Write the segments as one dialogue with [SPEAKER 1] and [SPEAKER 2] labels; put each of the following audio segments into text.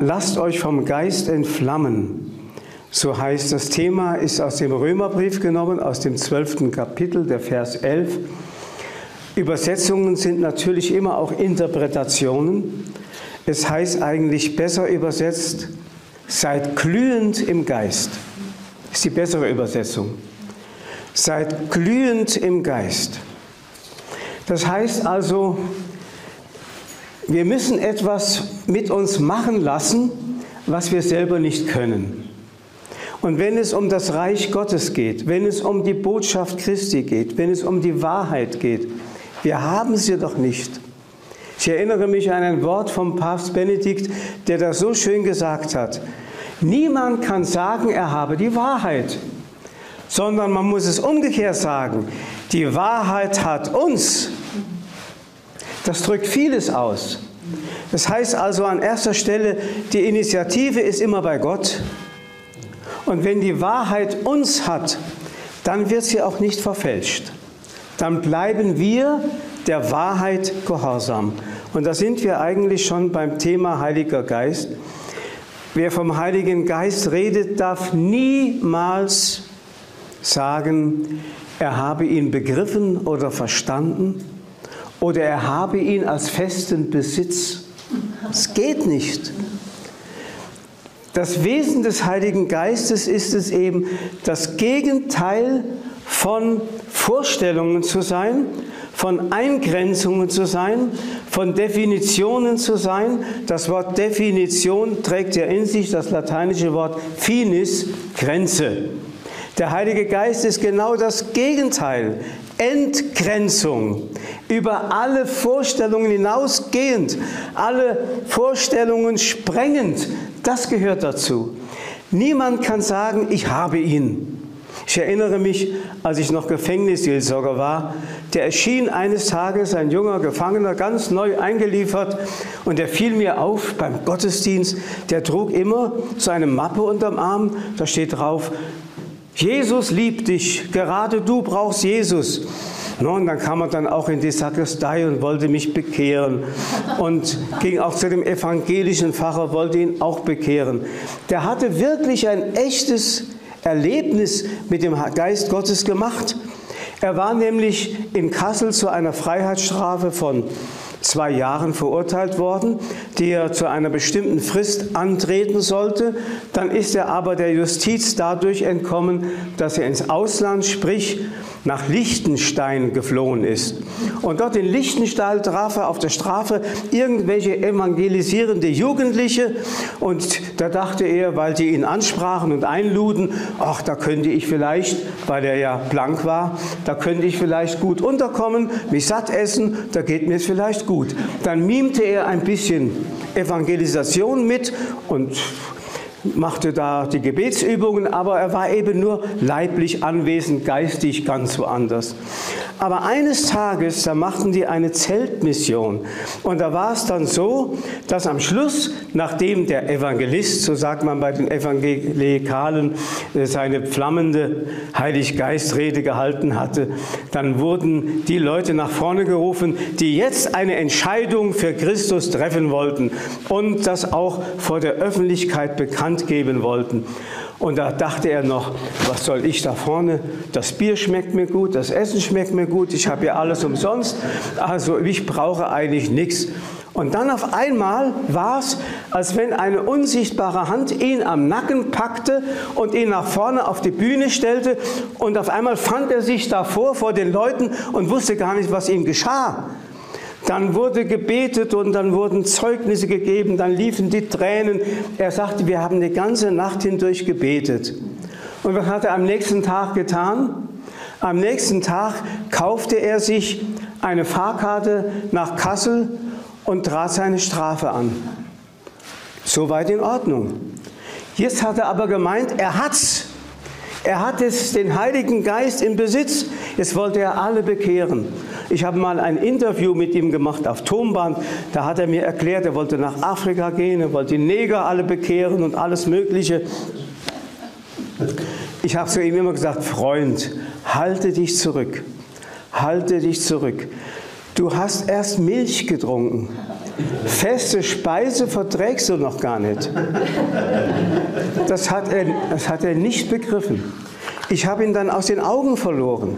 [SPEAKER 1] lasst euch vom Geist entflammen. So heißt das Thema, ist aus dem Römerbrief genommen, aus dem zwölften Kapitel, der Vers 11. Übersetzungen sind natürlich immer auch Interpretationen. Es heißt eigentlich besser übersetzt, seid glühend im Geist. Ist die bessere Übersetzung. Seid glühend im Geist. Das heißt also, wir müssen etwas mit uns machen lassen, was wir selber nicht können. Und wenn es um das Reich Gottes geht, wenn es um die Botschaft Christi geht, wenn es um die Wahrheit geht, wir haben sie doch nicht. Ich erinnere mich an ein Wort vom Papst Benedikt, der das so schön gesagt hat. Niemand kann sagen, er habe die Wahrheit, sondern man muss es umgekehrt sagen. Die Wahrheit hat uns das drückt vieles aus. Das heißt also an erster Stelle, die Initiative ist immer bei Gott. Und wenn die Wahrheit uns hat, dann wird sie auch nicht verfälscht. Dann bleiben wir der Wahrheit gehorsam. Und da sind wir eigentlich schon beim Thema Heiliger Geist. Wer vom Heiligen Geist redet, darf niemals sagen, er habe ihn begriffen oder verstanden oder er habe ihn als festen Besitz. Es geht nicht. Das Wesen des Heiligen Geistes ist es eben, das Gegenteil von Vorstellungen zu sein, von Eingrenzungen zu sein, von Definitionen zu sein. Das Wort Definition trägt ja in sich das lateinische Wort finis, Grenze. Der Heilige Geist ist genau das Gegenteil. Entgrenzung, über alle Vorstellungen hinausgehend, alle Vorstellungen sprengend, das gehört dazu. Niemand kann sagen, ich habe ihn. Ich erinnere mich, als ich noch Gefängnisseelsorger war, der erschien eines Tages ein junger Gefangener, ganz neu eingeliefert, und der fiel mir auf beim Gottesdienst. Der trug immer so eine Mappe unterm Arm, da steht drauf, Jesus liebt dich, gerade du brauchst Jesus. und dann kam er dann auch in die Sakristei und wollte mich bekehren und ging auch zu dem evangelischen Pfarrer, wollte ihn auch bekehren. Der hatte wirklich ein echtes Erlebnis mit dem Geist Gottes gemacht. Er war nämlich in Kassel zu einer Freiheitsstrafe von zwei Jahren verurteilt worden, die er zu einer bestimmten Frist antreten sollte. Dann ist er aber der Justiz dadurch entkommen, dass er ins Ausland, sprich nach Liechtenstein geflohen ist. Und dort in Liechtenstein traf er auf der Strafe irgendwelche evangelisierende Jugendliche und da dachte er, weil die ihn ansprachen und einluden, ach, da könnte ich vielleicht, weil er ja blank war, da könnte ich vielleicht gut unterkommen, mich satt essen, da geht mir es vielleicht gut. Dann mimte er ein bisschen Evangelisation mit und machte da die Gebetsübungen, aber er war eben nur leiblich anwesend, geistig ganz woanders. Aber eines Tages, da machten die eine Zeltmission und da war es dann so, dass am Schluss, nachdem der Evangelist, so sagt man bei den Evangelikalen, äh, seine flammende Heiliggeist-Rede gehalten hatte, dann wurden die Leute nach vorne gerufen, die jetzt eine Entscheidung für Christus treffen wollten und das auch vor der Öffentlichkeit bekannt geben wollten. Und da dachte er noch, was soll ich da vorne? Das Bier schmeckt mir gut, das Essen schmeckt mir gut, ich habe ja alles umsonst, also ich brauche eigentlich nichts. Und dann auf einmal war es, als wenn eine unsichtbare Hand ihn am Nacken packte und ihn nach vorne auf die Bühne stellte. Und auf einmal fand er sich davor vor den Leuten und wusste gar nicht, was ihm geschah. Dann wurde gebetet und dann wurden Zeugnisse gegeben, dann liefen die Tränen. Er sagte, wir haben die ganze Nacht hindurch gebetet. Und was hat er am nächsten Tag getan? Am nächsten Tag kaufte er sich eine Fahrkarte nach Kassel und trat seine Strafe an. Soweit in Ordnung. Jetzt hat er aber gemeint, er hat's. Er hat jetzt den Heiligen Geist im Besitz. Jetzt wollte er alle bekehren. Ich habe mal ein Interview mit ihm gemacht auf Tonband. Da hat er mir erklärt, er wollte nach Afrika gehen, er wollte die Neger alle bekehren und alles Mögliche. Ich habe zu ihm immer gesagt, Freund, halte dich zurück. Halte dich zurück. Du hast erst Milch getrunken. Feste Speise verträgst du noch gar nicht. Das hat er, das hat er nicht begriffen. Ich habe ihn dann aus den Augen verloren.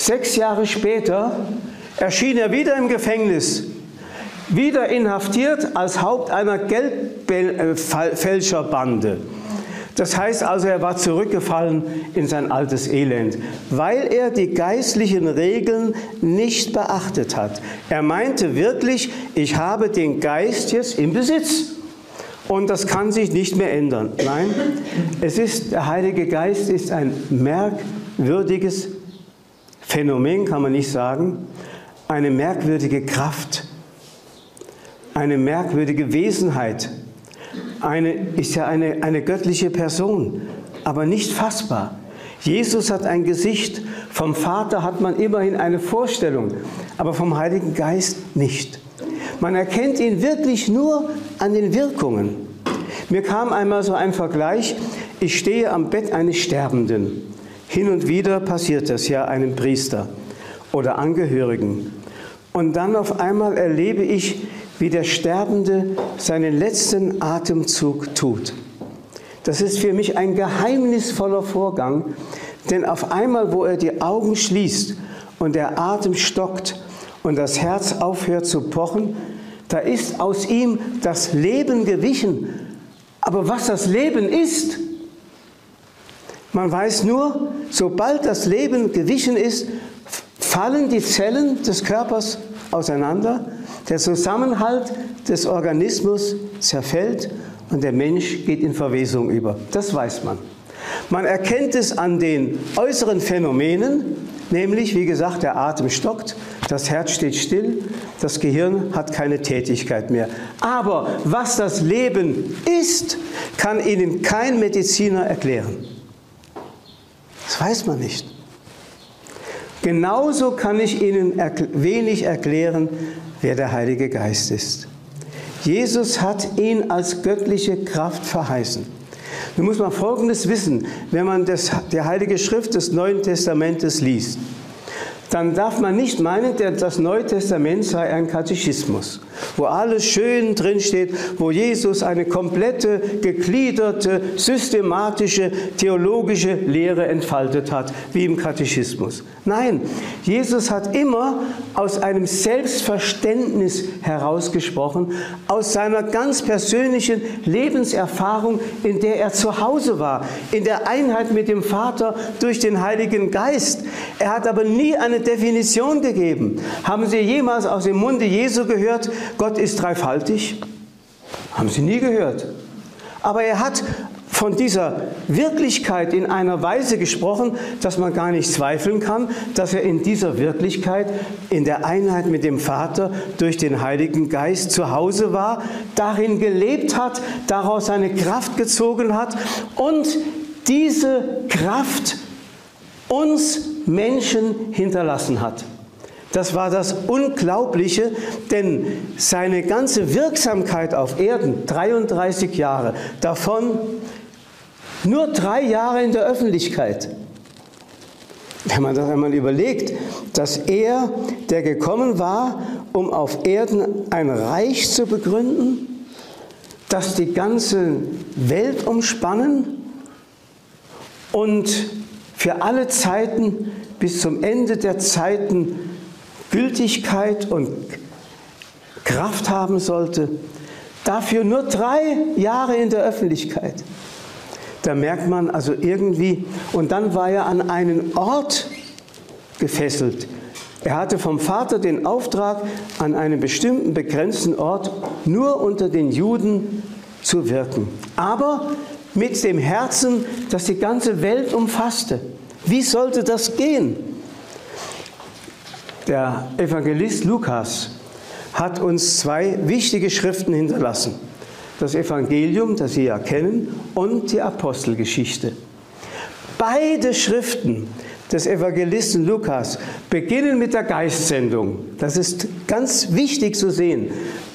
[SPEAKER 1] Sechs Jahre später erschien er wieder im Gefängnis, wieder inhaftiert als Haupt einer Geldfälscherbande. Das heißt also, er war zurückgefallen in sein altes Elend, weil er die geistlichen Regeln nicht beachtet hat. Er meinte wirklich, ich habe den Geist jetzt im Besitz. Und das kann sich nicht mehr ändern. Nein, es ist, der Heilige Geist ist ein merkwürdiges Phänomen, kann man nicht sagen, eine merkwürdige Kraft, eine merkwürdige Wesenheit, eine, ist ja eine, eine göttliche Person, aber nicht fassbar. Jesus hat ein Gesicht, vom Vater hat man immerhin eine Vorstellung, aber vom Heiligen Geist nicht. Man erkennt ihn wirklich nur an den Wirkungen. Mir kam einmal so ein Vergleich, ich stehe am Bett eines Sterbenden. Hin und wieder passiert das ja einem Priester oder Angehörigen. Und dann auf einmal erlebe ich, wie der Sterbende seinen letzten Atemzug tut. Das ist für mich ein geheimnisvoller Vorgang, denn auf einmal, wo er die Augen schließt und der Atem stockt und das Herz aufhört zu pochen, da ist aus ihm das Leben gewichen. Aber was das Leben ist, man weiß nur, sobald das Leben gewichen ist, fallen die Zellen des Körpers auseinander der Zusammenhalt des Organismus zerfällt und der Mensch geht in Verwesung über. Das weiß man. Man erkennt es an den äußeren Phänomenen, nämlich, wie gesagt, der Atem stockt, das Herz steht still, das Gehirn hat keine Tätigkeit mehr. Aber was das Leben ist, kann Ihnen kein Mediziner erklären. Das weiß man nicht. Genauso kann ich Ihnen wenig erklären, wer der Heilige Geist ist. Jesus hat ihn als göttliche Kraft verheißen. Nun muss man Folgendes wissen, wenn man das, die Heilige Schrift des Neuen Testamentes liest dann darf man nicht meinen, das Neue Testament sei ein Katechismus, wo alles schön drinsteht, wo Jesus eine komplette, gegliederte, systematische, theologische Lehre entfaltet hat, wie im Katechismus. Nein, Jesus hat immer aus einem Selbstverständnis herausgesprochen, aus seiner ganz persönlichen Lebenserfahrung, in der er zu Hause war, in der Einheit mit dem Vater durch den Heiligen Geist. Er hat aber nie eine Definition gegeben. Haben Sie jemals aus dem Munde Jesu gehört, Gott ist dreifaltig? Haben Sie nie gehört. Aber er hat von dieser Wirklichkeit in einer Weise gesprochen, dass man gar nicht zweifeln kann, dass er in dieser Wirklichkeit, in der Einheit mit dem Vater durch den Heiligen Geist zu Hause war, darin gelebt hat, daraus seine Kraft gezogen hat und diese Kraft uns Menschen hinterlassen hat. Das war das Unglaubliche, denn seine ganze Wirksamkeit auf Erden, 33 Jahre, davon nur drei Jahre in der Öffentlichkeit. Wenn man das einmal überlegt, dass er, der gekommen war, um auf Erden ein Reich zu begründen, das die ganze Welt umspannen und für alle Zeiten bis zum Ende der Zeiten Gültigkeit und Kraft haben sollte, dafür nur drei Jahre in der Öffentlichkeit. Da merkt man also irgendwie, und dann war er an einen Ort gefesselt. Er hatte vom Vater den Auftrag, an einem bestimmten begrenzten Ort nur unter den Juden zu wirken. Aber mit dem Herzen, das die ganze Welt umfasste. Wie sollte das gehen? Der Evangelist Lukas hat uns zwei wichtige Schriften hinterlassen. Das Evangelium, das Sie ja kennen, und die Apostelgeschichte. Beide Schriften des Evangelisten Lukas beginnen mit der Geistsendung. Das ist ganz wichtig zu sehen.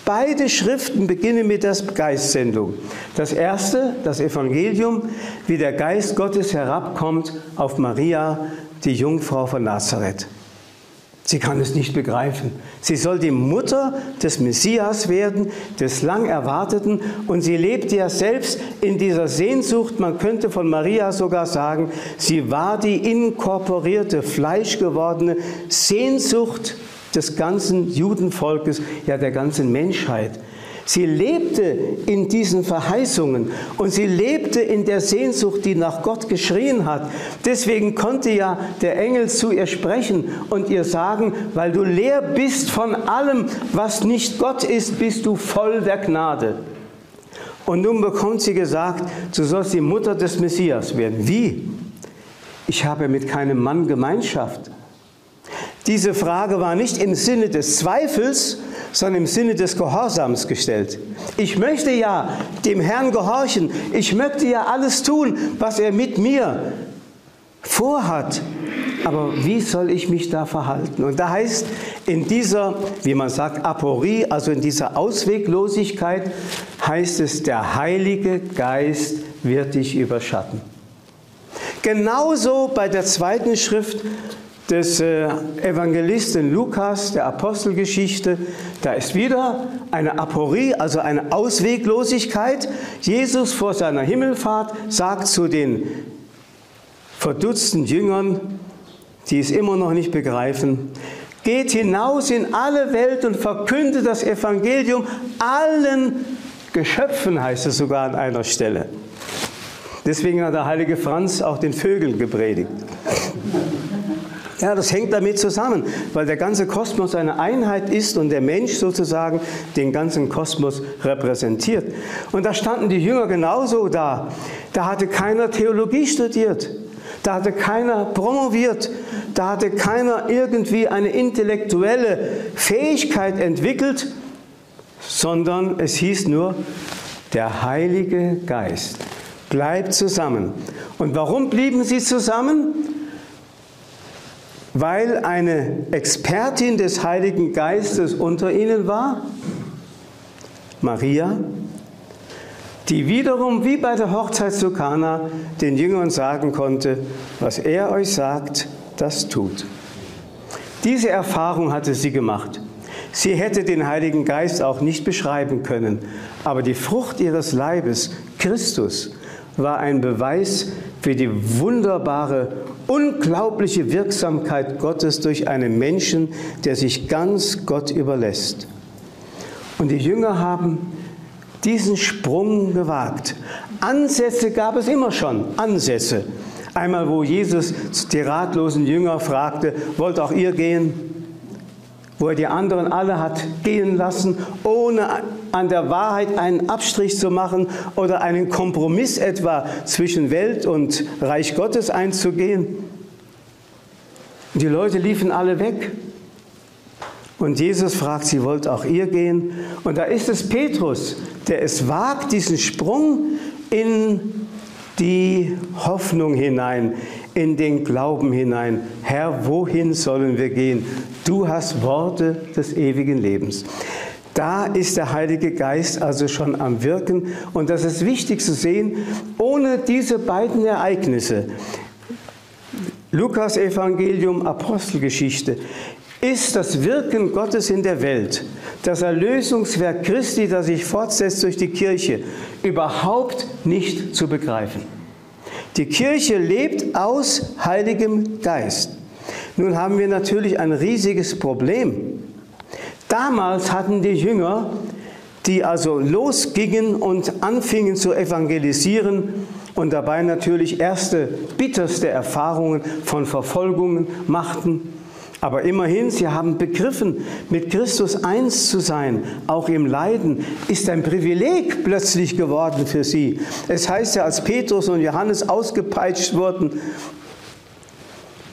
[SPEAKER 1] Beide Schriften beginnen mit der Geistsendung. Das erste, das Evangelium, wie der Geist Gottes herabkommt auf Maria, die Jungfrau von Nazareth. Sie kann es nicht begreifen. Sie soll die Mutter des Messias werden, des lang erwarteten. Und sie lebte ja selbst in dieser Sehnsucht. Man könnte von Maria sogar sagen, sie war die inkorporierte, fleischgewordene Sehnsucht des ganzen Judenvolkes, ja der ganzen Menschheit. Sie lebte in diesen Verheißungen und sie lebte in der Sehnsucht, die nach Gott geschrien hat. Deswegen konnte ja der Engel zu ihr sprechen und ihr sagen, weil du leer bist von allem, was nicht Gott ist, bist du voll der Gnade. Und nun bekommt sie gesagt, du sollst die Mutter des Messias werden. Wie? Ich habe mit keinem Mann Gemeinschaft. Diese Frage war nicht im Sinne des Zweifels, sondern im Sinne des Gehorsams gestellt. Ich möchte ja dem Herrn gehorchen. Ich möchte ja alles tun, was er mit mir vorhat. Aber wie soll ich mich da verhalten? Und da heißt in dieser, wie man sagt, Aporie, also in dieser Ausweglosigkeit, heißt es, der Heilige Geist wird dich überschatten. Genauso bei der zweiten Schrift des äh, Evangelisten Lukas, der Apostelgeschichte, da ist wieder eine Aporie, also eine Ausweglosigkeit. Jesus vor seiner Himmelfahrt sagt zu den verdutzten Jüngern, die es immer noch nicht begreifen, geht hinaus in alle Welt und verkündet das Evangelium allen Geschöpfen, heißt es sogar an einer Stelle. Deswegen hat der heilige Franz auch den Vögeln gepredigt. Ja, das hängt damit zusammen, weil der ganze Kosmos eine Einheit ist und der Mensch sozusagen den ganzen Kosmos repräsentiert. Und da standen die Jünger genauso da. Da hatte keiner Theologie studiert. Da hatte keiner promoviert. Da hatte keiner irgendwie eine intellektuelle Fähigkeit entwickelt, sondern es hieß nur, der Heilige Geist bleibt zusammen. Und warum blieben sie zusammen? Weil eine Expertin des Heiligen Geistes unter ihnen war, Maria, die wiederum wie bei der Hochzeit zu Kana den Jüngern sagen konnte, was er euch sagt, das tut. Diese Erfahrung hatte sie gemacht. Sie hätte den Heiligen Geist auch nicht beschreiben können, aber die Frucht ihres Leibes, Christus, war ein Beweis für die wunderbare unglaubliche Wirksamkeit Gottes durch einen Menschen, der sich ganz Gott überlässt. Und die Jünger haben diesen Sprung gewagt. Ansätze gab es immer schon, Ansätze. Einmal, wo Jesus die ratlosen Jünger fragte, wollt auch ihr gehen? Wo er die anderen alle hat gehen lassen, ohne an der Wahrheit einen Abstrich zu machen oder einen Kompromiss etwa zwischen Welt und Reich Gottes einzugehen. Die Leute liefen alle weg. Und Jesus fragt, sie wollt auch ihr gehen? Und da ist es Petrus, der es wagt, diesen Sprung in die Hoffnung hinein, in den Glauben hinein. Herr, wohin sollen wir gehen? Du hast Worte des ewigen Lebens. Da ist der Heilige Geist also schon am Wirken. Und das ist wichtig zu sehen, ohne diese beiden Ereignisse, Lukas Evangelium, Apostelgeschichte, ist das Wirken Gottes in der Welt, das Erlösungswerk Christi, das sich fortsetzt durch die Kirche, überhaupt nicht zu begreifen. Die Kirche lebt aus Heiligem Geist. Nun haben wir natürlich ein riesiges Problem. Damals hatten die Jünger, die also losgingen und anfingen zu evangelisieren und dabei natürlich erste bitterste Erfahrungen von Verfolgungen machten. Aber immerhin, sie haben begriffen, mit Christus eins zu sein, auch im Leiden, ist ein Privileg plötzlich geworden für sie. Es heißt ja, als Petrus und Johannes ausgepeitscht wurden,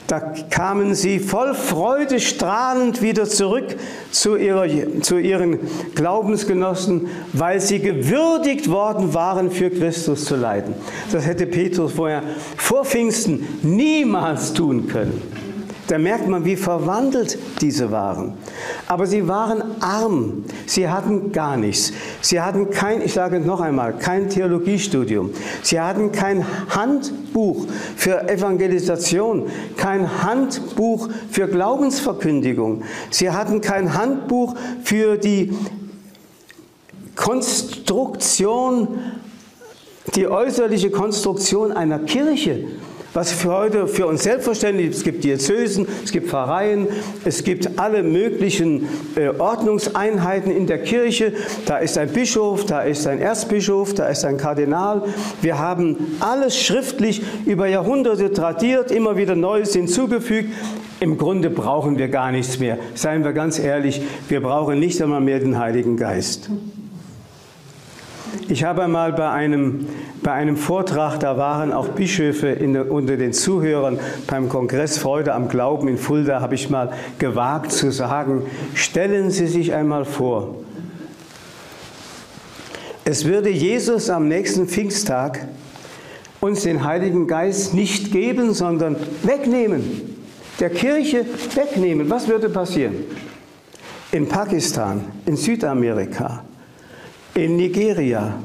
[SPEAKER 1] da kamen sie voll Freude strahlend wieder zurück zu, ihrer, zu ihren Glaubensgenossen, weil sie gewürdigt worden waren, für Christus zu leiden. Das hätte Petrus vorher vor Pfingsten niemals tun können. Da merkt man, wie verwandelt diese waren. Aber sie waren arm. Sie hatten gar nichts. Sie hatten kein, ich sage noch einmal, kein Theologiestudium. Sie hatten kein Handbuch für Evangelisation, kein Handbuch für Glaubensverkündigung. Sie hatten kein Handbuch für die Konstruktion, die äußerliche Konstruktion einer Kirche. Was für heute für uns selbstverständlich ist, es gibt Diözesen, es gibt Pfarreien, es gibt alle möglichen äh, Ordnungseinheiten in der Kirche. Da ist ein Bischof, da ist ein Erzbischof, da ist ein Kardinal. Wir haben alles schriftlich über Jahrhunderte tradiert, immer wieder Neues hinzugefügt. Im Grunde brauchen wir gar nichts mehr. Seien wir ganz ehrlich, wir brauchen nicht einmal mehr den Heiligen Geist. Ich habe einmal bei einem, bei einem Vortrag, da waren auch Bischöfe in, unter den Zuhörern beim Kongress Freude am Glauben in Fulda, habe ich mal gewagt zu sagen, stellen Sie sich einmal vor, es würde Jesus am nächsten Pfingsttag uns den Heiligen Geist nicht geben, sondern wegnehmen, der Kirche wegnehmen. Was würde passieren? In Pakistan, in Südamerika, in Nigeria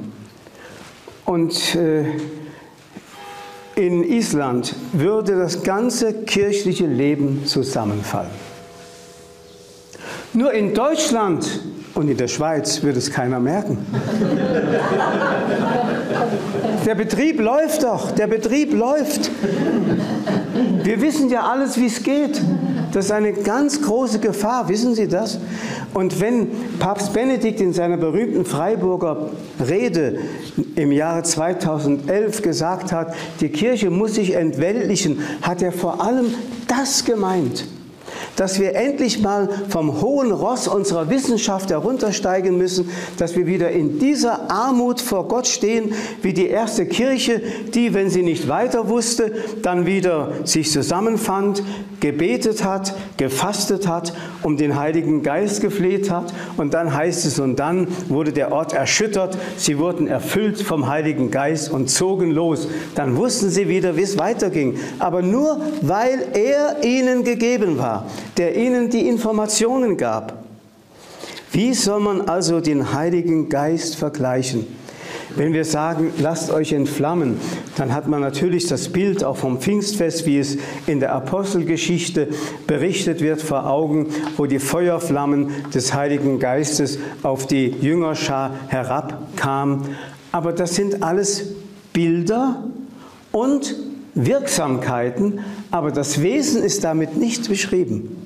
[SPEAKER 1] und äh, in Island würde das ganze kirchliche Leben zusammenfallen. Nur in Deutschland und in der Schweiz würde es keiner merken. Der Betrieb läuft doch, der Betrieb läuft. Wir wissen ja alles, wie es geht. Das ist eine ganz große Gefahr, wissen Sie das? Und wenn Papst Benedikt in seiner berühmten Freiburger Rede im Jahre 2011 gesagt hat, die Kirche muss sich entweltlichen, hat er vor allem das gemeint dass wir endlich mal vom hohen Ross unserer Wissenschaft heruntersteigen müssen, dass wir wieder in dieser Armut vor Gott stehen, wie die erste Kirche, die, wenn sie nicht weiter wusste, dann wieder sich zusammenfand, gebetet hat, gefastet hat, um den Heiligen Geist gefleht hat. Und dann heißt es, und dann wurde der Ort erschüttert, sie wurden erfüllt vom Heiligen Geist und zogen los. Dann wussten sie wieder, wie es weiterging. Aber nur weil er ihnen gegeben war der ihnen die Informationen gab. Wie soll man also den Heiligen Geist vergleichen? Wenn wir sagen, lasst euch entflammen, dann hat man natürlich das Bild auch vom Pfingstfest, wie es in der Apostelgeschichte berichtet wird, vor Augen, wo die Feuerflammen des Heiligen Geistes auf die Jüngerschar herabkamen. Aber das sind alles Bilder und Wirksamkeiten, aber das Wesen ist damit nicht beschrieben.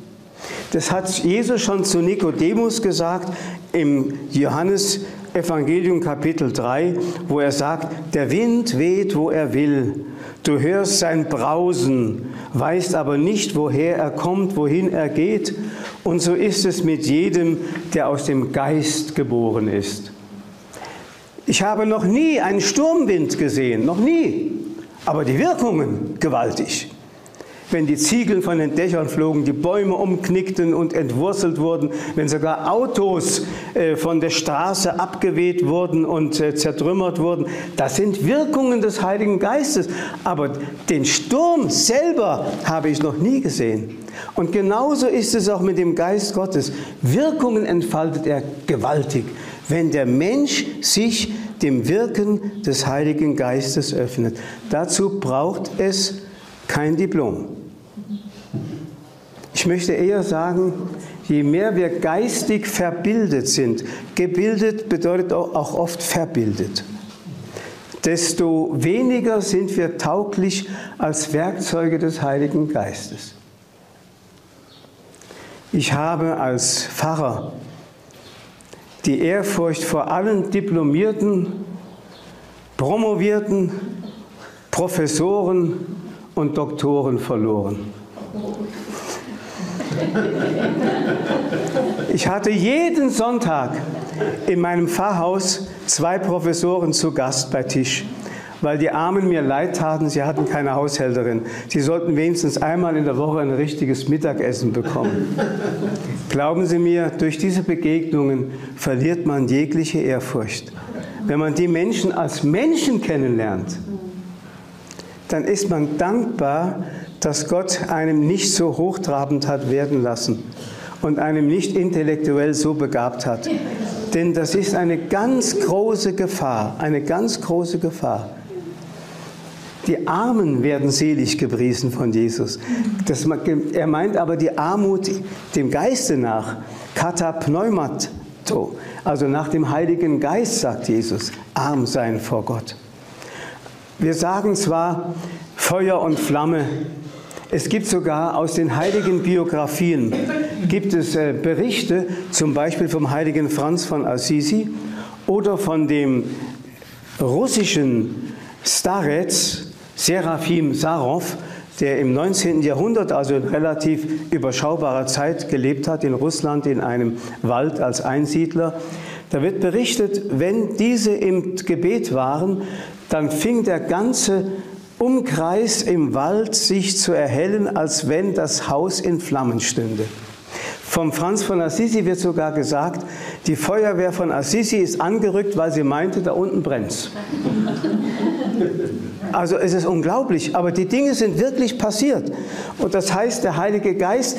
[SPEAKER 1] Das hat Jesus schon zu Nikodemus gesagt im Johannes Evangelium Kapitel 3, wo er sagt, der Wind weht, wo er will. Du hörst sein Brausen, weißt aber nicht, woher er kommt, wohin er geht. Und so ist es mit jedem, der aus dem Geist geboren ist. Ich habe noch nie einen Sturmwind gesehen, noch nie, aber die Wirkungen gewaltig wenn die Ziegel von den Dächern flogen, die Bäume umknickten und entwurzelt wurden, wenn sogar Autos äh, von der Straße abgeweht wurden und äh, zertrümmert wurden. Das sind Wirkungen des Heiligen Geistes. Aber den Sturm selber habe ich noch nie gesehen. Und genauso ist es auch mit dem Geist Gottes. Wirkungen entfaltet er gewaltig, wenn der Mensch sich dem Wirken des Heiligen Geistes öffnet. Dazu braucht es kein Diplom. Ich möchte eher sagen, je mehr wir geistig verbildet sind, gebildet bedeutet auch oft verbildet, desto weniger sind wir tauglich als Werkzeuge des Heiligen Geistes. Ich habe als Pfarrer die Ehrfurcht vor allen diplomierten, promovierten Professoren und Doktoren verloren. Ich hatte jeden Sonntag in meinem Pfarrhaus zwei Professoren zu Gast bei Tisch, weil die Armen mir leid taten, sie hatten keine Haushälterin. Sie sollten wenigstens einmal in der Woche ein richtiges Mittagessen bekommen. Glauben Sie mir, durch diese Begegnungen verliert man jegliche Ehrfurcht. Wenn man die Menschen als Menschen kennenlernt, dann ist man dankbar, dass Gott einem nicht so hochtrabend hat werden lassen und einem nicht intellektuell so begabt hat. Denn das ist eine ganz große Gefahr, eine ganz große Gefahr. Die Armen werden selig gepriesen von Jesus. Das, er meint aber die Armut dem Geiste nach, katapneumato, also nach dem Heiligen Geist, sagt Jesus, arm sein vor Gott. Wir sagen zwar Feuer und Flamme, es gibt sogar aus den heiligen Biografien gibt es äh, Berichte, zum Beispiel vom heiligen Franz von Assisi oder von dem russischen Starets, Serafim Sarov, der im 19. Jahrhundert, also in relativ überschaubarer Zeit gelebt hat, in Russland in einem Wald als Einsiedler. Da wird berichtet, wenn diese im Gebet waren, dann fing der ganze Umkreis im Wald sich zu erhellen, als wenn das Haus in Flammen stünde. Vom Franz von Assisi wird sogar gesagt, die Feuerwehr von Assisi ist angerückt, weil sie meinte, da unten brennt Also es ist unglaublich, aber die Dinge sind wirklich passiert. Und das heißt, der Heilige Geist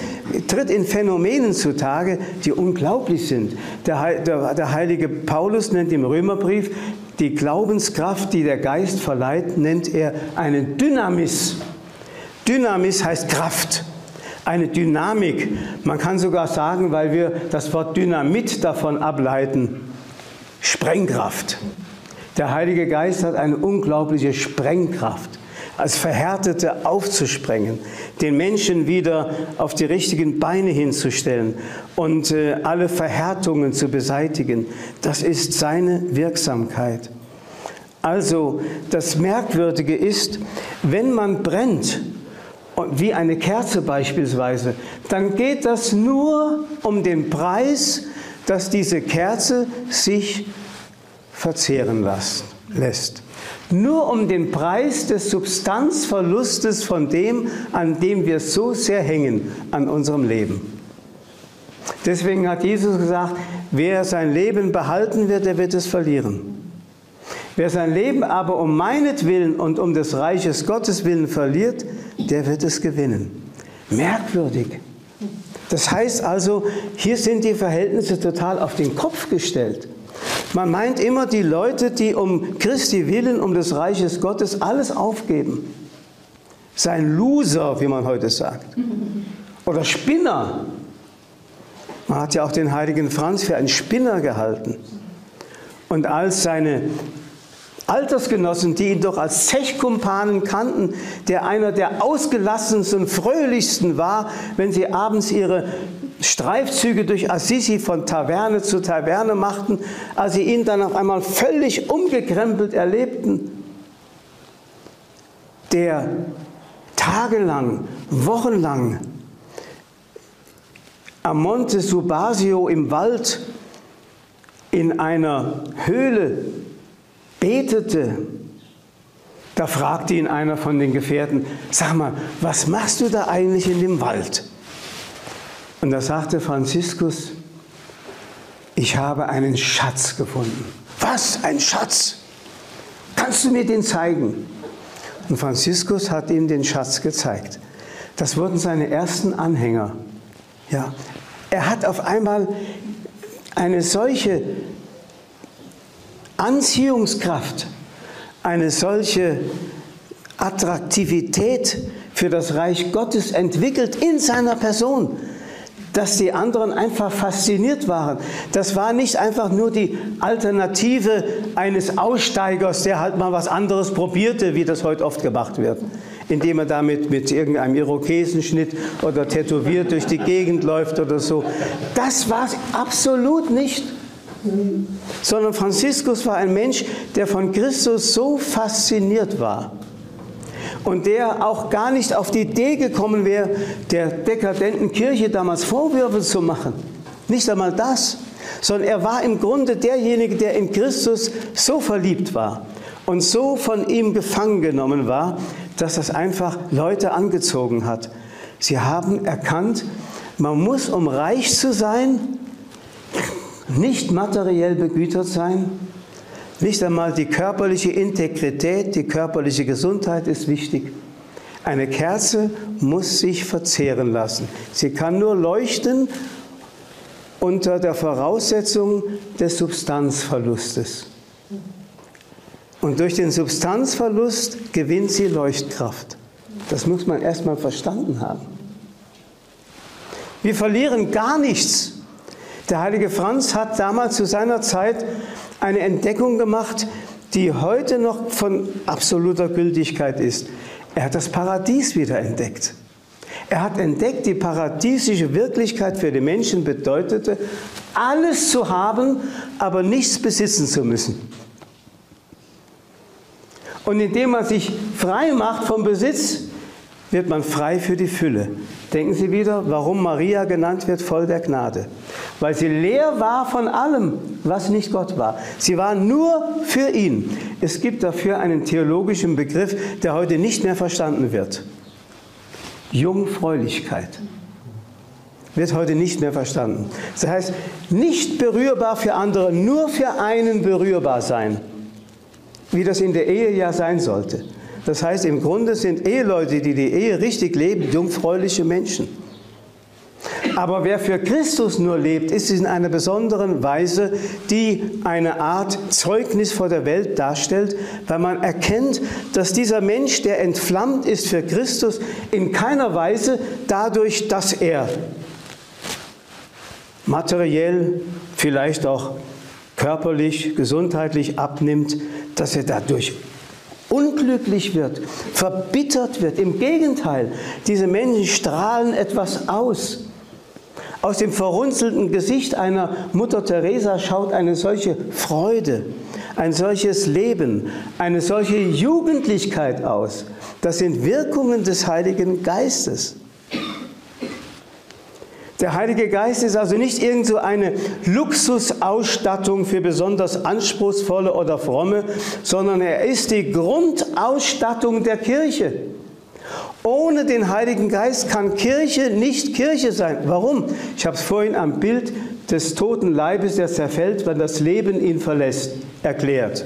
[SPEAKER 1] tritt in Phänomenen zutage, die unglaublich sind. Der, der, der heilige Paulus nennt im Römerbrief die Glaubenskraft, die der Geist verleiht, nennt er eine Dynamis. Dynamis heißt Kraft eine Dynamik. Man kann sogar sagen, weil wir das Wort Dynamit davon ableiten, Sprengkraft. Der Heilige Geist hat eine unglaubliche Sprengkraft, als Verhärtete aufzusprengen, den Menschen wieder auf die richtigen Beine hinzustellen und äh, alle Verhärtungen zu beseitigen. Das ist seine Wirksamkeit. Also das Merkwürdige ist, wenn man brennt, wie eine Kerze beispielsweise, dann geht das nur um den Preis, dass diese Kerze sich verzehren lässt. Nur um den Preis des Substanzverlustes von dem, an dem wir so sehr hängen, an unserem Leben. Deswegen hat Jesus gesagt, wer sein Leben behalten wird, der wird es verlieren. Wer sein Leben aber um meinetwillen und um des Reiches Gottes willen verliert, der wird es gewinnen. Merkwürdig. Das heißt also, hier sind die Verhältnisse total auf den Kopf gestellt. Man meint immer, die Leute, die um Christi willen, um des Reiches Gottes alles aufgeben, sein Loser, wie man heute sagt, oder Spinner. Man hat ja auch den heiligen Franz für einen Spinner gehalten. Und als seine Altersgenossen, die ihn doch als Zechkumpanen kannten, der einer der ausgelassensten fröhlichsten war, wenn sie abends ihre Streifzüge durch Assisi von Taverne zu Taverne machten, als sie ihn dann auf einmal völlig umgekrempelt erlebten, der tagelang, wochenlang am Monte Subasio im Wald in einer Höhle betete, da fragte ihn einer von den Gefährten, sag mal, was machst du da eigentlich in dem Wald? Und da sagte Franziskus, ich habe einen Schatz gefunden. Was? Ein Schatz? Kannst du mir den zeigen? Und Franziskus hat ihm den Schatz gezeigt. Das wurden seine ersten Anhänger. Ja. Er hat auf einmal eine solche Anziehungskraft, eine solche Attraktivität für das Reich Gottes entwickelt in seiner Person, dass die anderen einfach fasziniert waren. Das war nicht einfach nur die Alternative eines Aussteigers, der halt mal was anderes probierte, wie das heute oft gemacht wird, indem er damit mit irgendeinem Irokesenschnitt oder tätowiert durch die Gegend läuft oder so. Das war es absolut nicht sondern Franziskus war ein Mensch, der von Christus so fasziniert war und der auch gar nicht auf die Idee gekommen wäre, der dekadenten Kirche damals Vorwürfe zu machen. Nicht einmal das, sondern er war im Grunde derjenige, der in Christus so verliebt war und so von ihm gefangen genommen war, dass das einfach Leute angezogen hat. Sie haben erkannt, man muss, um reich zu sein, nicht materiell begütert sein, nicht einmal die körperliche Integrität, die körperliche Gesundheit ist wichtig, Eine Kerze muss sich verzehren lassen. Sie kann nur leuchten unter der Voraussetzung des Substanzverlustes. Und durch den Substanzverlust gewinnt sie Leuchtkraft. Das muss man erstmal verstanden haben. Wir verlieren gar nichts. Der heilige Franz hat damals zu seiner Zeit eine Entdeckung gemacht, die heute noch von absoluter Gültigkeit ist. Er hat das Paradies wieder entdeckt. Er hat entdeckt, die paradiesische Wirklichkeit für die Menschen bedeutete, alles zu haben, aber nichts besitzen zu müssen. Und indem man sich frei macht vom Besitz, wird man frei für die Fülle. Denken Sie wieder, warum Maria genannt wird voll der Gnade. Weil sie leer war von allem, was nicht Gott war. Sie war nur für ihn. Es gibt dafür einen theologischen Begriff, der heute nicht mehr verstanden wird. Jungfräulichkeit wird heute nicht mehr verstanden. Das heißt, nicht berührbar für andere, nur für einen berührbar sein, wie das in der Ehe ja sein sollte. Das heißt, im Grunde sind Eheleute, die die Ehe richtig leben, jungfräuliche Menschen. Aber wer für Christus nur lebt, ist in einer besonderen Weise, die eine Art Zeugnis vor der Welt darstellt, weil man erkennt, dass dieser Mensch, der entflammt ist für Christus, in keiner Weise dadurch, dass er materiell, vielleicht auch körperlich, gesundheitlich abnimmt, dass er dadurch unglücklich wird, verbittert wird. Im Gegenteil, diese Menschen strahlen etwas aus. Aus dem verrunzelten Gesicht einer Mutter Teresa schaut eine solche Freude, ein solches Leben, eine solche Jugendlichkeit aus. Das sind Wirkungen des Heiligen Geistes. Der Heilige Geist ist also nicht irgend so eine Luxusausstattung für besonders anspruchsvolle oder fromme, sondern er ist die Grundausstattung der Kirche. Ohne den Heiligen Geist kann Kirche nicht Kirche sein. Warum? Ich habe es vorhin am Bild des toten Leibes, der zerfällt, wenn das Leben ihn verlässt, erklärt.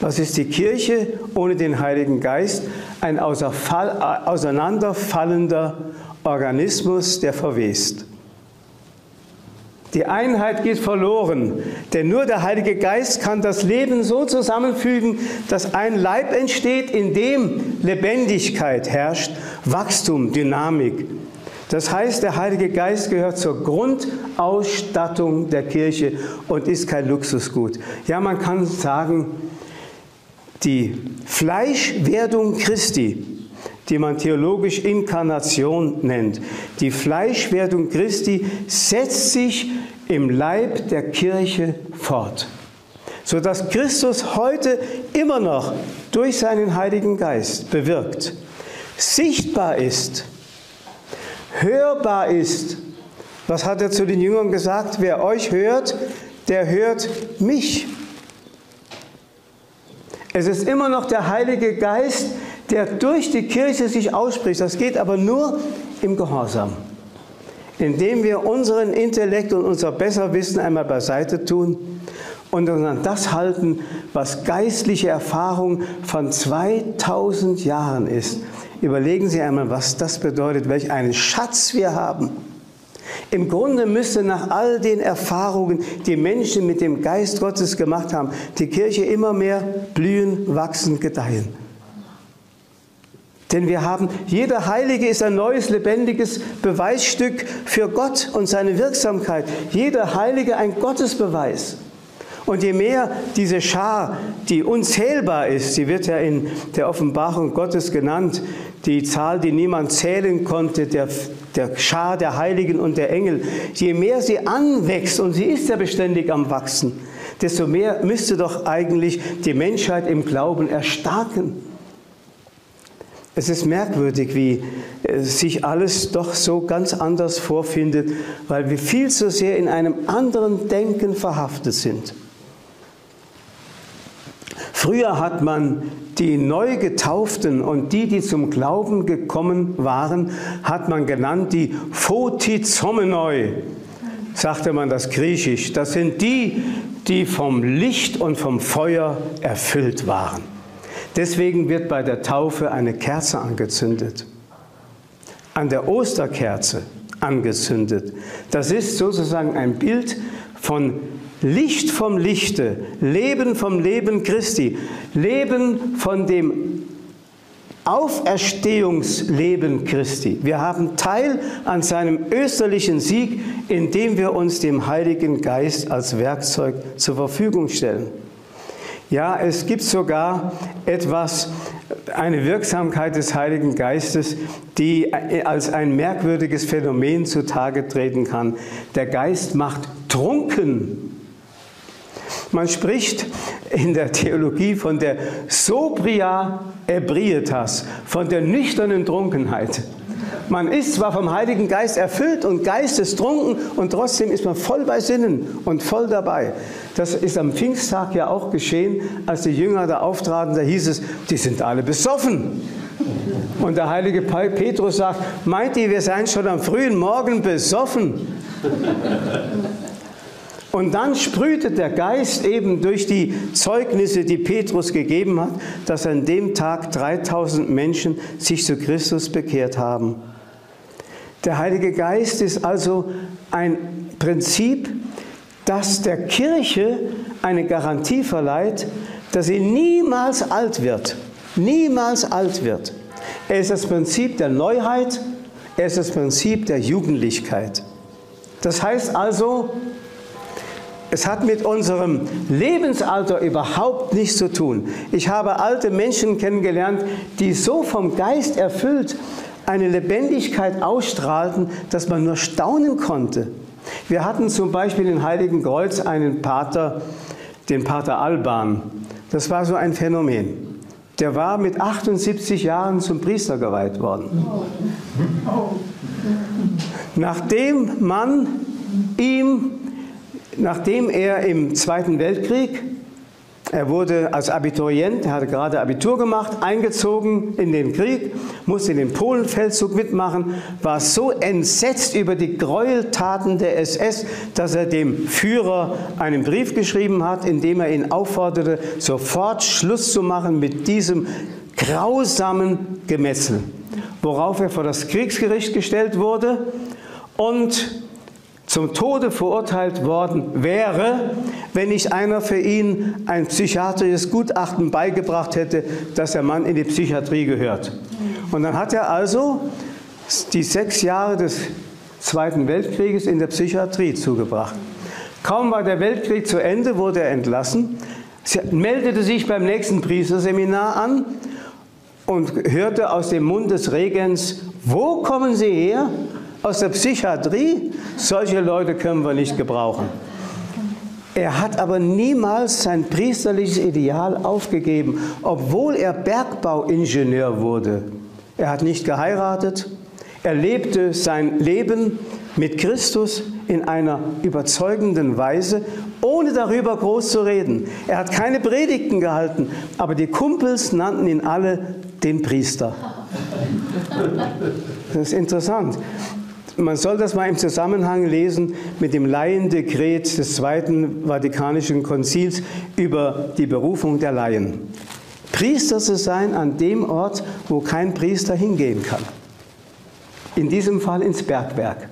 [SPEAKER 1] Was ist die Kirche ohne den Heiligen Geist? Ein auseinanderfallender Organismus, der verwest. Die Einheit geht verloren, denn nur der Heilige Geist kann das Leben so zusammenfügen, dass ein Leib entsteht, in dem Lebendigkeit herrscht, Wachstum, Dynamik. Das heißt, der Heilige Geist gehört zur Grundausstattung der Kirche und ist kein Luxusgut. Ja, man kann sagen, die Fleischwerdung Christi die man theologisch Inkarnation nennt. Die Fleischwerdung Christi setzt sich im Leib der Kirche fort, sodass Christus heute immer noch durch seinen Heiligen Geist bewirkt, sichtbar ist, hörbar ist. Was hat er zu den Jüngern gesagt? Wer euch hört, der hört mich. Es ist immer noch der Heilige Geist, der durch die Kirche sich ausspricht. Das geht aber nur im Gehorsam, indem wir unseren Intellekt und unser Besserwissen einmal beiseite tun und uns an das halten, was geistliche Erfahrung von 2000 Jahren ist. Überlegen Sie einmal, was das bedeutet, welch einen Schatz wir haben. Im Grunde müsste nach all den Erfahrungen, die Menschen mit dem Geist Gottes gemacht haben, die Kirche immer mehr blühen, wachsen, gedeihen. Denn wir haben, jeder Heilige ist ein neues, lebendiges Beweisstück für Gott und seine Wirksamkeit. Jeder Heilige ein Gottesbeweis. Und je mehr diese Schar, die unzählbar ist, sie wird ja in der Offenbarung Gottes genannt, die Zahl, die niemand zählen konnte, der, der Schar der Heiligen und der Engel, je mehr sie anwächst, und sie ist ja beständig am Wachsen, desto mehr müsste doch eigentlich die Menschheit im Glauben erstarken. Es ist merkwürdig, wie äh, sich alles doch so ganz anders vorfindet, weil wir viel zu sehr in einem anderen Denken verhaftet sind. Früher hat man die neu getauften und die, die zum Glauben gekommen waren, hat man genannt die Photizomenoi, sagte man das griechisch. Das sind die, die vom Licht und vom Feuer erfüllt waren. Deswegen wird bei der Taufe eine Kerze angezündet. An der Osterkerze angezündet. Das ist sozusagen ein Bild von Licht vom Lichte, Leben vom Leben Christi, Leben von dem Auferstehungsleben Christi. Wir haben Teil an seinem österlichen Sieg, indem wir uns dem Heiligen Geist als Werkzeug zur Verfügung stellen. Ja, es gibt sogar etwas, eine Wirksamkeit des Heiligen Geistes, die als ein merkwürdiges Phänomen zutage treten kann. Der Geist macht trunken. Man spricht in der Theologie von der Sobria Ebrietas, von der nüchternen Trunkenheit. Man ist zwar vom Heiligen Geist erfüllt und geistestrunken und trotzdem ist man voll bei Sinnen und voll dabei. Das ist am Pfingsttag ja auch geschehen, als die Jünger da auftraten, da hieß es, die sind alle besoffen. Und der heilige Petrus sagt, meint ihr, wir seien schon am frühen Morgen besoffen? Und dann sprühte der Geist eben durch die Zeugnisse, die Petrus gegeben hat, dass an dem Tag 3000 Menschen sich zu Christus bekehrt haben. Der Heilige Geist ist also ein Prinzip, das der Kirche eine Garantie verleiht, dass sie niemals alt wird. Niemals alt wird. Er ist das Prinzip der Neuheit, er ist das Prinzip der Jugendlichkeit. Das heißt also, es hat mit unserem Lebensalter überhaupt nichts zu tun. Ich habe alte Menschen kennengelernt, die so vom Geist erfüllt eine Lebendigkeit ausstrahlten, dass man nur staunen konnte. Wir hatten zum Beispiel in Heiligen Kreuz einen Pater, den Pater Alban. Das war so ein Phänomen. Der war mit 78 Jahren zum Priester geweiht worden. Nachdem man ihm Nachdem er im Zweiten Weltkrieg, er wurde als Abiturient, er hatte gerade Abitur gemacht, eingezogen in den Krieg, musste den Polenfeldzug mitmachen, war so entsetzt über die Gräueltaten der SS, dass er dem Führer einen Brief geschrieben hat, in dem er ihn aufforderte, sofort Schluss zu machen mit diesem grausamen Gemetzel. Worauf er vor das Kriegsgericht gestellt wurde und zum Tode verurteilt worden wäre, wenn nicht einer für ihn ein psychiatrisches Gutachten beigebracht hätte, dass der Mann in die Psychiatrie gehört. Und dann hat er also die sechs Jahre des Zweiten Weltkrieges in der Psychiatrie zugebracht. Kaum war der Weltkrieg zu Ende, wurde er entlassen, meldete sich beim nächsten Priesterseminar an und hörte aus dem Mund des Regens, wo kommen Sie her? Aus der Psychiatrie? Solche Leute können wir nicht gebrauchen. Er hat aber niemals sein priesterliches Ideal aufgegeben, obwohl er Bergbauingenieur wurde. Er hat nicht geheiratet. Er lebte sein Leben mit Christus in einer überzeugenden Weise, ohne darüber groß zu reden. Er hat keine Predigten gehalten, aber die Kumpels nannten ihn alle den Priester. Das ist interessant. Man soll das mal im Zusammenhang lesen mit dem Laiendekret des Zweiten Vatikanischen Konzils über die Berufung der Laien. Priester zu sein an dem Ort, wo kein Priester hingehen kann. In diesem Fall ins Bergwerk.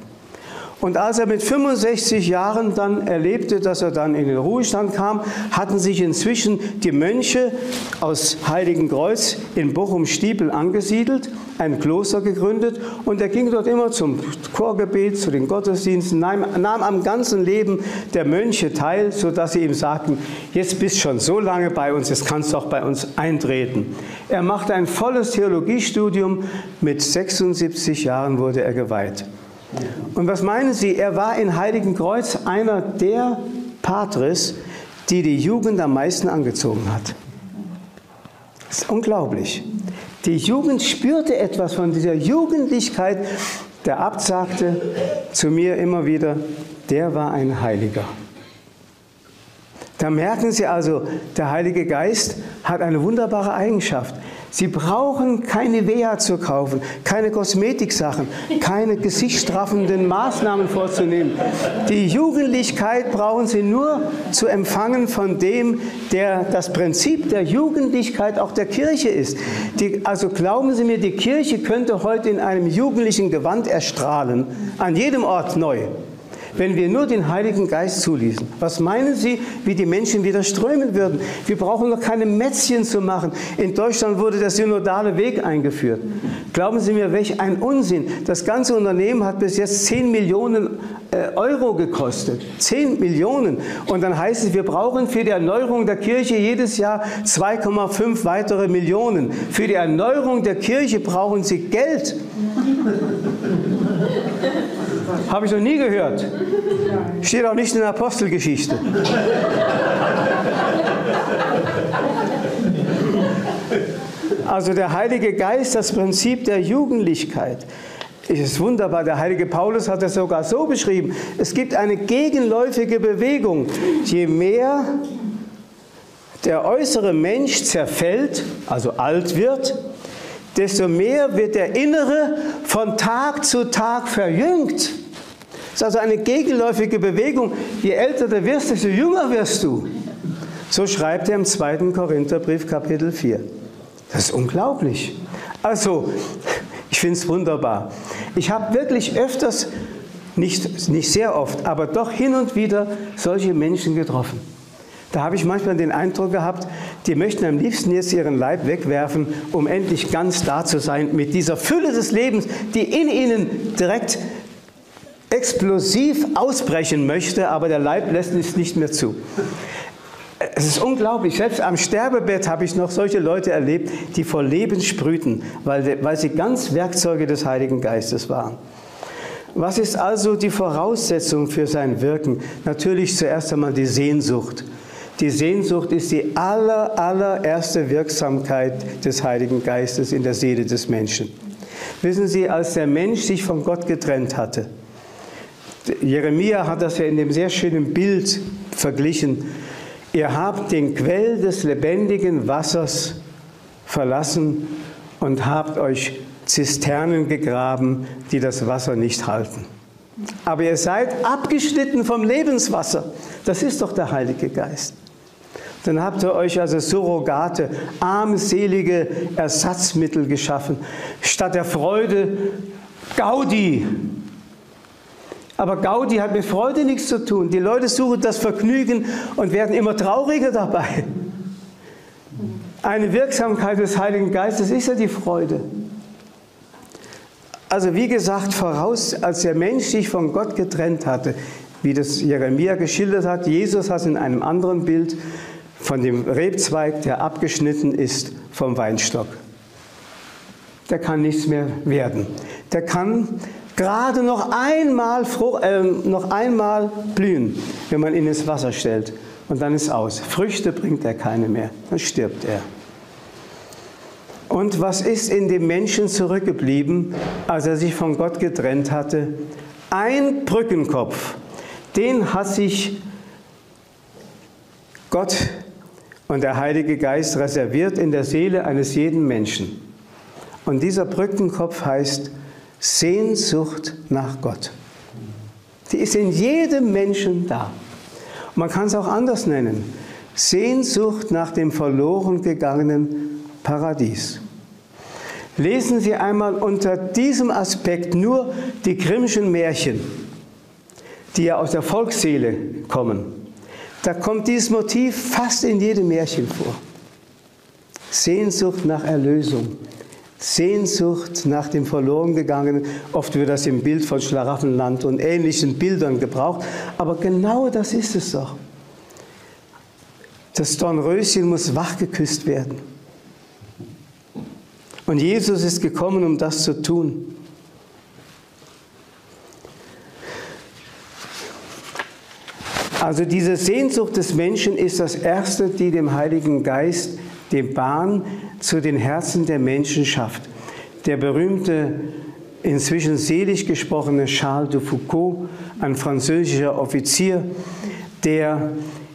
[SPEAKER 1] Und als er mit 65 Jahren dann erlebte, dass er dann in den Ruhestand kam, hatten sich inzwischen die Mönche aus Heiligenkreuz in Bochum-Stiepel angesiedelt, ein Kloster gegründet und er ging dort immer zum Chorgebet, zu den Gottesdiensten, nahm, nahm am ganzen Leben der Mönche teil, sodass sie ihm sagten, jetzt bist schon so lange bei uns, jetzt kannst du auch bei uns eintreten. Er machte ein volles Theologiestudium, mit 76 Jahren wurde er geweiht. Und was meinen Sie? Er war in Heiligenkreuz einer der Patres, die die Jugend am meisten angezogen hat. Das ist unglaublich. Die Jugend spürte etwas von dieser Jugendlichkeit. Der Abt sagte zu mir immer wieder, der war ein Heiliger. Da merken Sie also, der Heilige Geist hat eine wunderbare Eigenschaft. Sie brauchen keine Wea zu kaufen, keine Kosmetiksachen, keine gesichtsstraffenden Maßnahmen vorzunehmen. Die Jugendlichkeit brauchen Sie nur zu empfangen von dem, der das Prinzip der Jugendlichkeit auch der Kirche ist. Die, also glauben Sie mir, die Kirche könnte heute in einem jugendlichen Gewand erstrahlen, an jedem Ort neu wenn wir nur den Heiligen Geist zuließen. Was meinen Sie, wie die Menschen wieder strömen würden? Wir brauchen noch keine Mätzchen zu machen. In Deutschland wurde der synodale Weg eingeführt. Glauben Sie mir, welch ein Unsinn. Das ganze Unternehmen hat bis jetzt 10 Millionen äh, Euro gekostet. 10 Millionen. Und dann heißt es, wir brauchen für die Erneuerung der Kirche jedes Jahr 2,5 weitere Millionen. Für die Erneuerung der Kirche brauchen Sie Geld. Habe ich noch nie gehört. Steht auch nicht in der Apostelgeschichte. Also der Heilige Geist, das Prinzip der Jugendlichkeit. Es ist wunderbar, der heilige Paulus hat es sogar so beschrieben. Es gibt eine gegenläufige Bewegung. Je mehr der äußere Mensch zerfällt, also alt wird, desto mehr wird der innere von Tag zu Tag verjüngt. Ist also eine gegenläufige Bewegung. Je älter du wirst, desto jünger wirst du. So schreibt er im 2. Korintherbrief Kapitel 4. Das ist unglaublich. Also, ich finde es wunderbar. Ich habe wirklich öfters, nicht, nicht sehr oft, aber doch hin und wieder solche Menschen getroffen. Da habe ich manchmal den Eindruck gehabt, die möchten am liebsten jetzt ihren Leib wegwerfen, um endlich ganz da zu sein mit dieser Fülle des Lebens, die in ihnen direkt explosiv ausbrechen möchte, aber der Leib lässt es nicht mehr zu. Es ist unglaublich. Selbst am Sterbebett habe ich noch solche Leute erlebt, die vor Leben sprühten, weil, weil sie ganz Werkzeuge des Heiligen Geistes waren. Was ist also die Voraussetzung für sein Wirken? Natürlich zuerst einmal die Sehnsucht. Die Sehnsucht ist die aller, allererste Wirksamkeit des Heiligen Geistes in der Seele des Menschen. Wissen Sie, als der Mensch sich von Gott getrennt hatte, Jeremia hat das ja in dem sehr schönen Bild verglichen. Ihr habt den Quell des lebendigen Wassers verlassen und habt euch Zisternen gegraben, die das Wasser nicht halten. Aber ihr seid abgeschnitten vom Lebenswasser. Das ist doch der Heilige Geist. Dann habt ihr euch also Surrogate, armselige Ersatzmittel geschaffen. Statt der Freude Gaudi, aber Gaudi hat mit Freude nichts zu tun. Die Leute suchen das Vergnügen und werden immer trauriger dabei. Eine Wirksamkeit des Heiligen Geistes ist ja die Freude. Also wie gesagt, voraus, als der Mensch sich von Gott getrennt hatte, wie das Jeremia geschildert hat, Jesus hat in einem anderen Bild von dem Rebzweig, der abgeschnitten ist vom Weinstock. Der kann nichts mehr werden. Der kann gerade noch einmal, äh, noch einmal blühen, wenn man ihn ins Wasser stellt. Und dann ist aus. Früchte bringt er keine mehr. Dann stirbt er. Und was ist in dem Menschen zurückgeblieben, als er sich von Gott getrennt hatte? Ein Brückenkopf. Den hat sich Gott und der Heilige Geist reserviert in der Seele eines jeden Menschen. Und dieser Brückenkopf heißt Sehnsucht nach Gott. Die ist in jedem Menschen da. Man kann es auch anders nennen. Sehnsucht nach dem verloren gegangenen Paradies. Lesen Sie einmal unter diesem Aspekt nur die Grimmschen Märchen, die ja aus der Volksseele kommen. Da kommt dieses Motiv fast in jedem Märchen vor. Sehnsucht nach Erlösung, Sehnsucht nach dem Verlorengegangenen. Oft wird das im Bild von Schlaraffenland und ähnlichen Bildern gebraucht. Aber genau das ist es doch. Das Dornröschen muss wachgeküsst werden. Und Jesus ist gekommen, um das zu tun. Also diese Sehnsucht des Menschen ist das Erste, die dem Heiligen Geist den Bahn zu den Herzen der Menschen schafft. Der berühmte, inzwischen selig gesprochene Charles de Foucault, ein französischer Offizier, der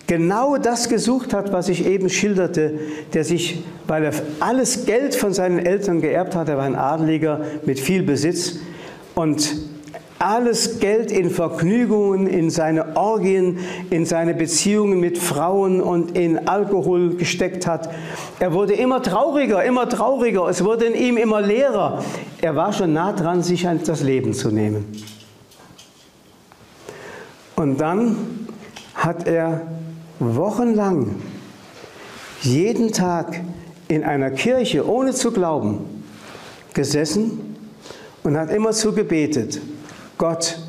[SPEAKER 1] genau das gesucht hat, was ich eben schilderte, der sich, weil er alles Geld von seinen Eltern geerbt hat, er war ein Adeliger mit viel Besitz und alles Geld in Vergnügungen, in seine Orgien, in seine Beziehungen mit Frauen und in Alkohol gesteckt hat. Er wurde immer trauriger, immer trauriger. Es wurde in ihm immer leerer. Er war schon nah dran, sich das Leben zu nehmen. Und dann hat er wochenlang jeden Tag in einer Kirche, ohne zu glauben, gesessen und hat immer zu gebetet. Gott,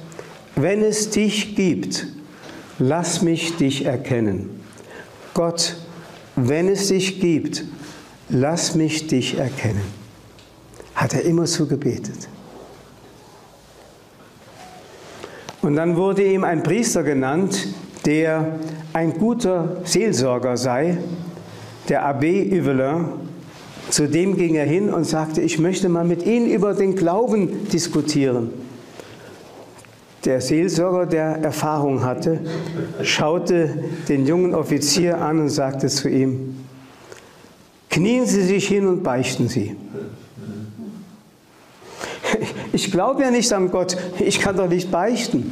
[SPEAKER 1] wenn es dich gibt, lass mich dich erkennen. Gott, wenn es dich gibt, lass mich dich erkennen. Hat er immer so gebetet. Und dann wurde ihm ein Priester genannt, der ein guter Seelsorger sei, der Abbé Yvelin. Zu dem ging er hin und sagte, ich möchte mal mit Ihnen über den Glauben diskutieren. Der Seelsorger, der Erfahrung hatte, schaute den jungen Offizier an und sagte zu ihm, knien Sie sich hin und beichten Sie. Ich glaube ja nicht an Gott, ich kann doch nicht beichten.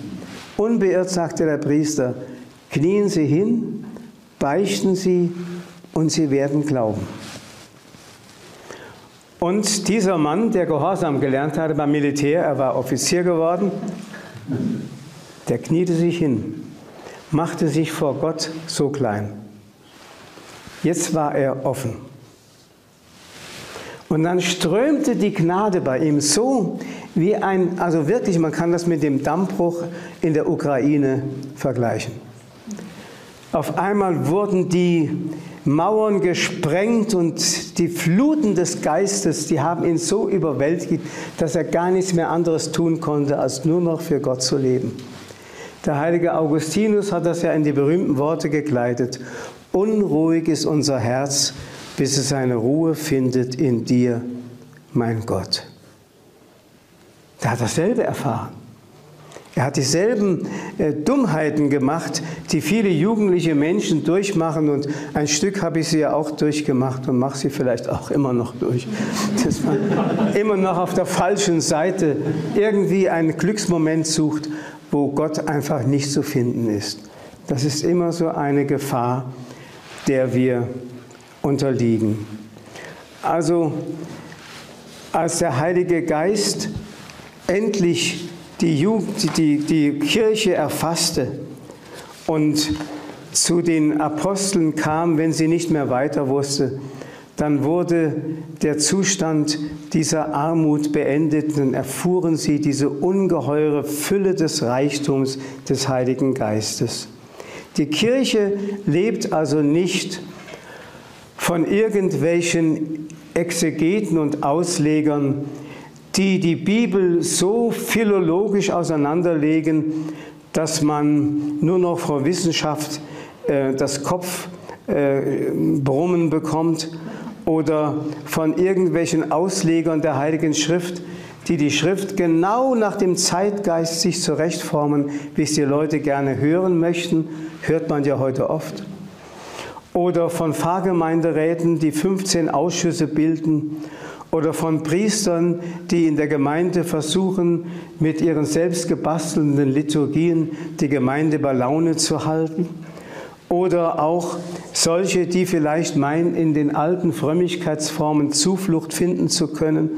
[SPEAKER 1] Unbeirrt sagte der Priester, knien Sie hin, beichten Sie und Sie werden glauben. Und dieser Mann, der Gehorsam gelernt hatte beim Militär, er war Offizier geworden, der kniete sich hin, machte sich vor Gott so klein. Jetzt war er offen. Und dann strömte die Gnade bei ihm so wie ein, also wirklich, man kann das mit dem Dammbruch in der Ukraine vergleichen. Auf einmal wurden die Mauern gesprengt und die Fluten des Geistes, die haben ihn so überwältigt, dass er gar nichts mehr anderes tun konnte, als nur noch für Gott zu leben. Der heilige Augustinus hat das ja in die berühmten Worte gekleidet. Unruhig ist unser Herz, bis es seine Ruhe findet in dir, mein Gott. Der hat dasselbe erfahren. Er hat dieselben äh, Dummheiten gemacht, die viele jugendliche Menschen durchmachen und ein Stück habe ich sie ja auch durchgemacht und mache sie vielleicht auch immer noch durch. Dass man immer noch auf der falschen Seite irgendwie einen Glücksmoment sucht, wo Gott einfach nicht zu finden ist. Das ist immer so eine Gefahr, der wir unterliegen. Also als der Heilige Geist endlich die, Jugend, die, die Kirche erfasste und zu den Aposteln kam, wenn sie nicht mehr weiter wusste, dann wurde der Zustand dieser Armut beendet und erfuhren sie diese ungeheure Fülle des Reichtums des Heiligen Geistes. Die Kirche lebt also nicht von irgendwelchen Exegeten und Auslegern, die die Bibel so philologisch auseinanderlegen, dass man nur noch vor Wissenschaft äh, das Kopfbrummen äh, bekommt oder von irgendwelchen Auslegern der Heiligen Schrift, die die Schrift genau nach dem Zeitgeist sich zurechtformen, wie es die Leute gerne hören möchten, hört man ja heute oft. Oder von Pfarrgemeinderäten, die 15 Ausschüsse bilden oder von Priestern, die in der Gemeinde versuchen, mit ihren selbst gebastelnden Liturgien die Gemeinde bei Laune zu halten. Oder auch solche, die vielleicht meinen, in den alten Frömmigkeitsformen Zuflucht finden zu können.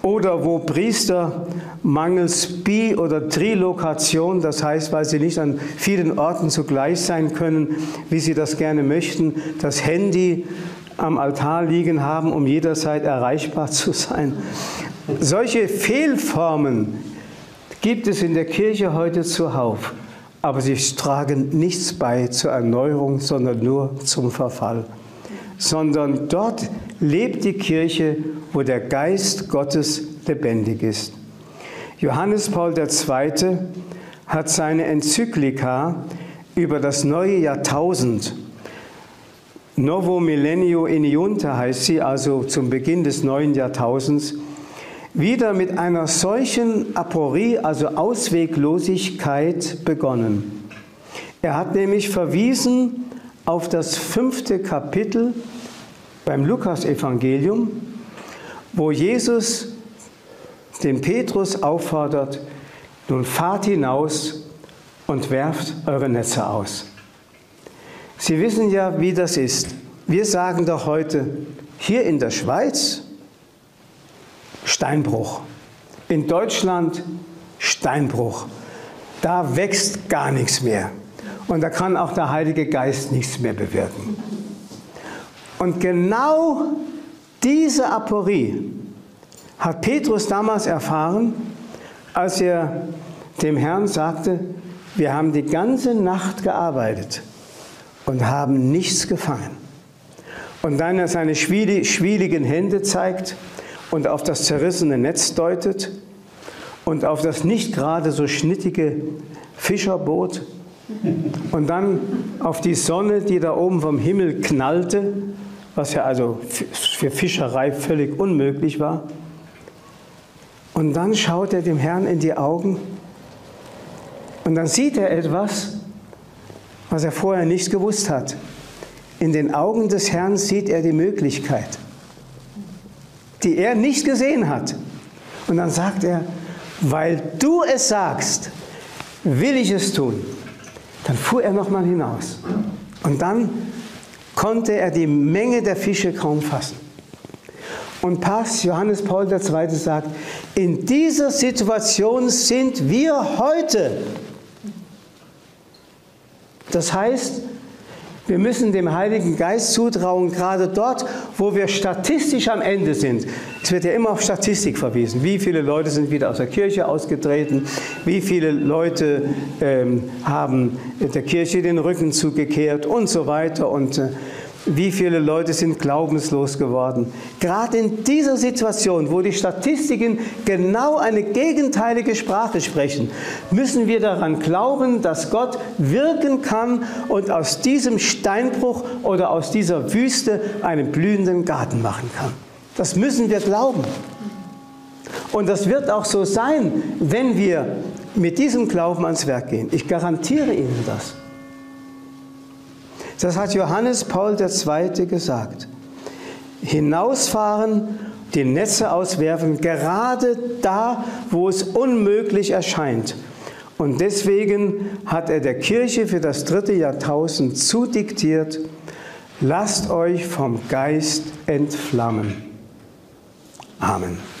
[SPEAKER 1] Oder wo Priester mangels Bi- oder Trilokation, das heißt, weil sie nicht an vielen Orten zugleich sein können, wie sie das gerne möchten, das Handy am Altar liegen haben, um jederzeit erreichbar zu sein. Solche Fehlformen gibt es in der Kirche heute zuhauf, aber sie tragen nichts bei zur Erneuerung, sondern nur zum Verfall. Sondern dort lebt die Kirche, wo der Geist Gottes lebendig ist. Johannes Paul II. hat seine Enzyklika über das neue Jahrtausend Novo Millennio Iniunta heißt sie, also zum Beginn des neuen Jahrtausends, wieder mit einer solchen Aporie, also Ausweglosigkeit begonnen. Er hat nämlich verwiesen auf das fünfte Kapitel beim Lukas-Evangelium, wo Jesus den Petrus auffordert, nun fahrt hinaus und werft eure Netze aus. Sie wissen ja, wie das ist. Wir sagen doch heute, hier in der Schweiz Steinbruch, in Deutschland Steinbruch. Da wächst gar nichts mehr. Und da kann auch der Heilige Geist nichts mehr bewirken. Und genau diese Aporie hat Petrus damals erfahren, als er dem Herrn sagte, wir haben die ganze Nacht gearbeitet und haben nichts gefangen. Und dann er seine schwieligen Hände zeigt und auf das zerrissene Netz deutet und auf das nicht gerade so schnittige Fischerboot und dann auf die Sonne, die da oben vom Himmel knallte, was ja also für Fischerei völlig unmöglich war. Und dann schaut er dem Herrn in die Augen und dann sieht er etwas, was er vorher nicht gewusst hat. In den Augen des Herrn sieht er die Möglichkeit, die er nicht gesehen hat. Und dann sagt er, weil du es sagst, will ich es tun. Dann fuhr er nochmal hinaus. Und dann konnte er die Menge der Fische kaum fassen. Und Papst Johannes Paul II. sagt, in dieser Situation sind wir heute. Das heißt, wir müssen dem Heiligen Geist zutrauen, gerade dort, wo wir statistisch am Ende sind. Es wird ja immer auf Statistik verwiesen. Wie viele Leute sind wieder aus der Kirche ausgetreten? Wie viele Leute ähm, haben der Kirche den Rücken zugekehrt und so weiter. Und äh, wie viele Leute sind glaubenslos geworden? Gerade in dieser Situation, wo die Statistiken genau eine gegenteilige Sprache sprechen, müssen wir daran glauben, dass Gott wirken kann und aus diesem Steinbruch oder aus dieser Wüste einen blühenden Garten machen kann. Das müssen wir glauben. Und das wird auch so sein, wenn wir mit diesem Glauben ans Werk gehen. Ich garantiere Ihnen das. Das hat Johannes Paul II. gesagt. Hinausfahren, die Netze auswerfen, gerade da, wo es unmöglich erscheint. Und deswegen hat er der Kirche für das dritte Jahrtausend zudiktiert, lasst euch vom Geist entflammen. Amen.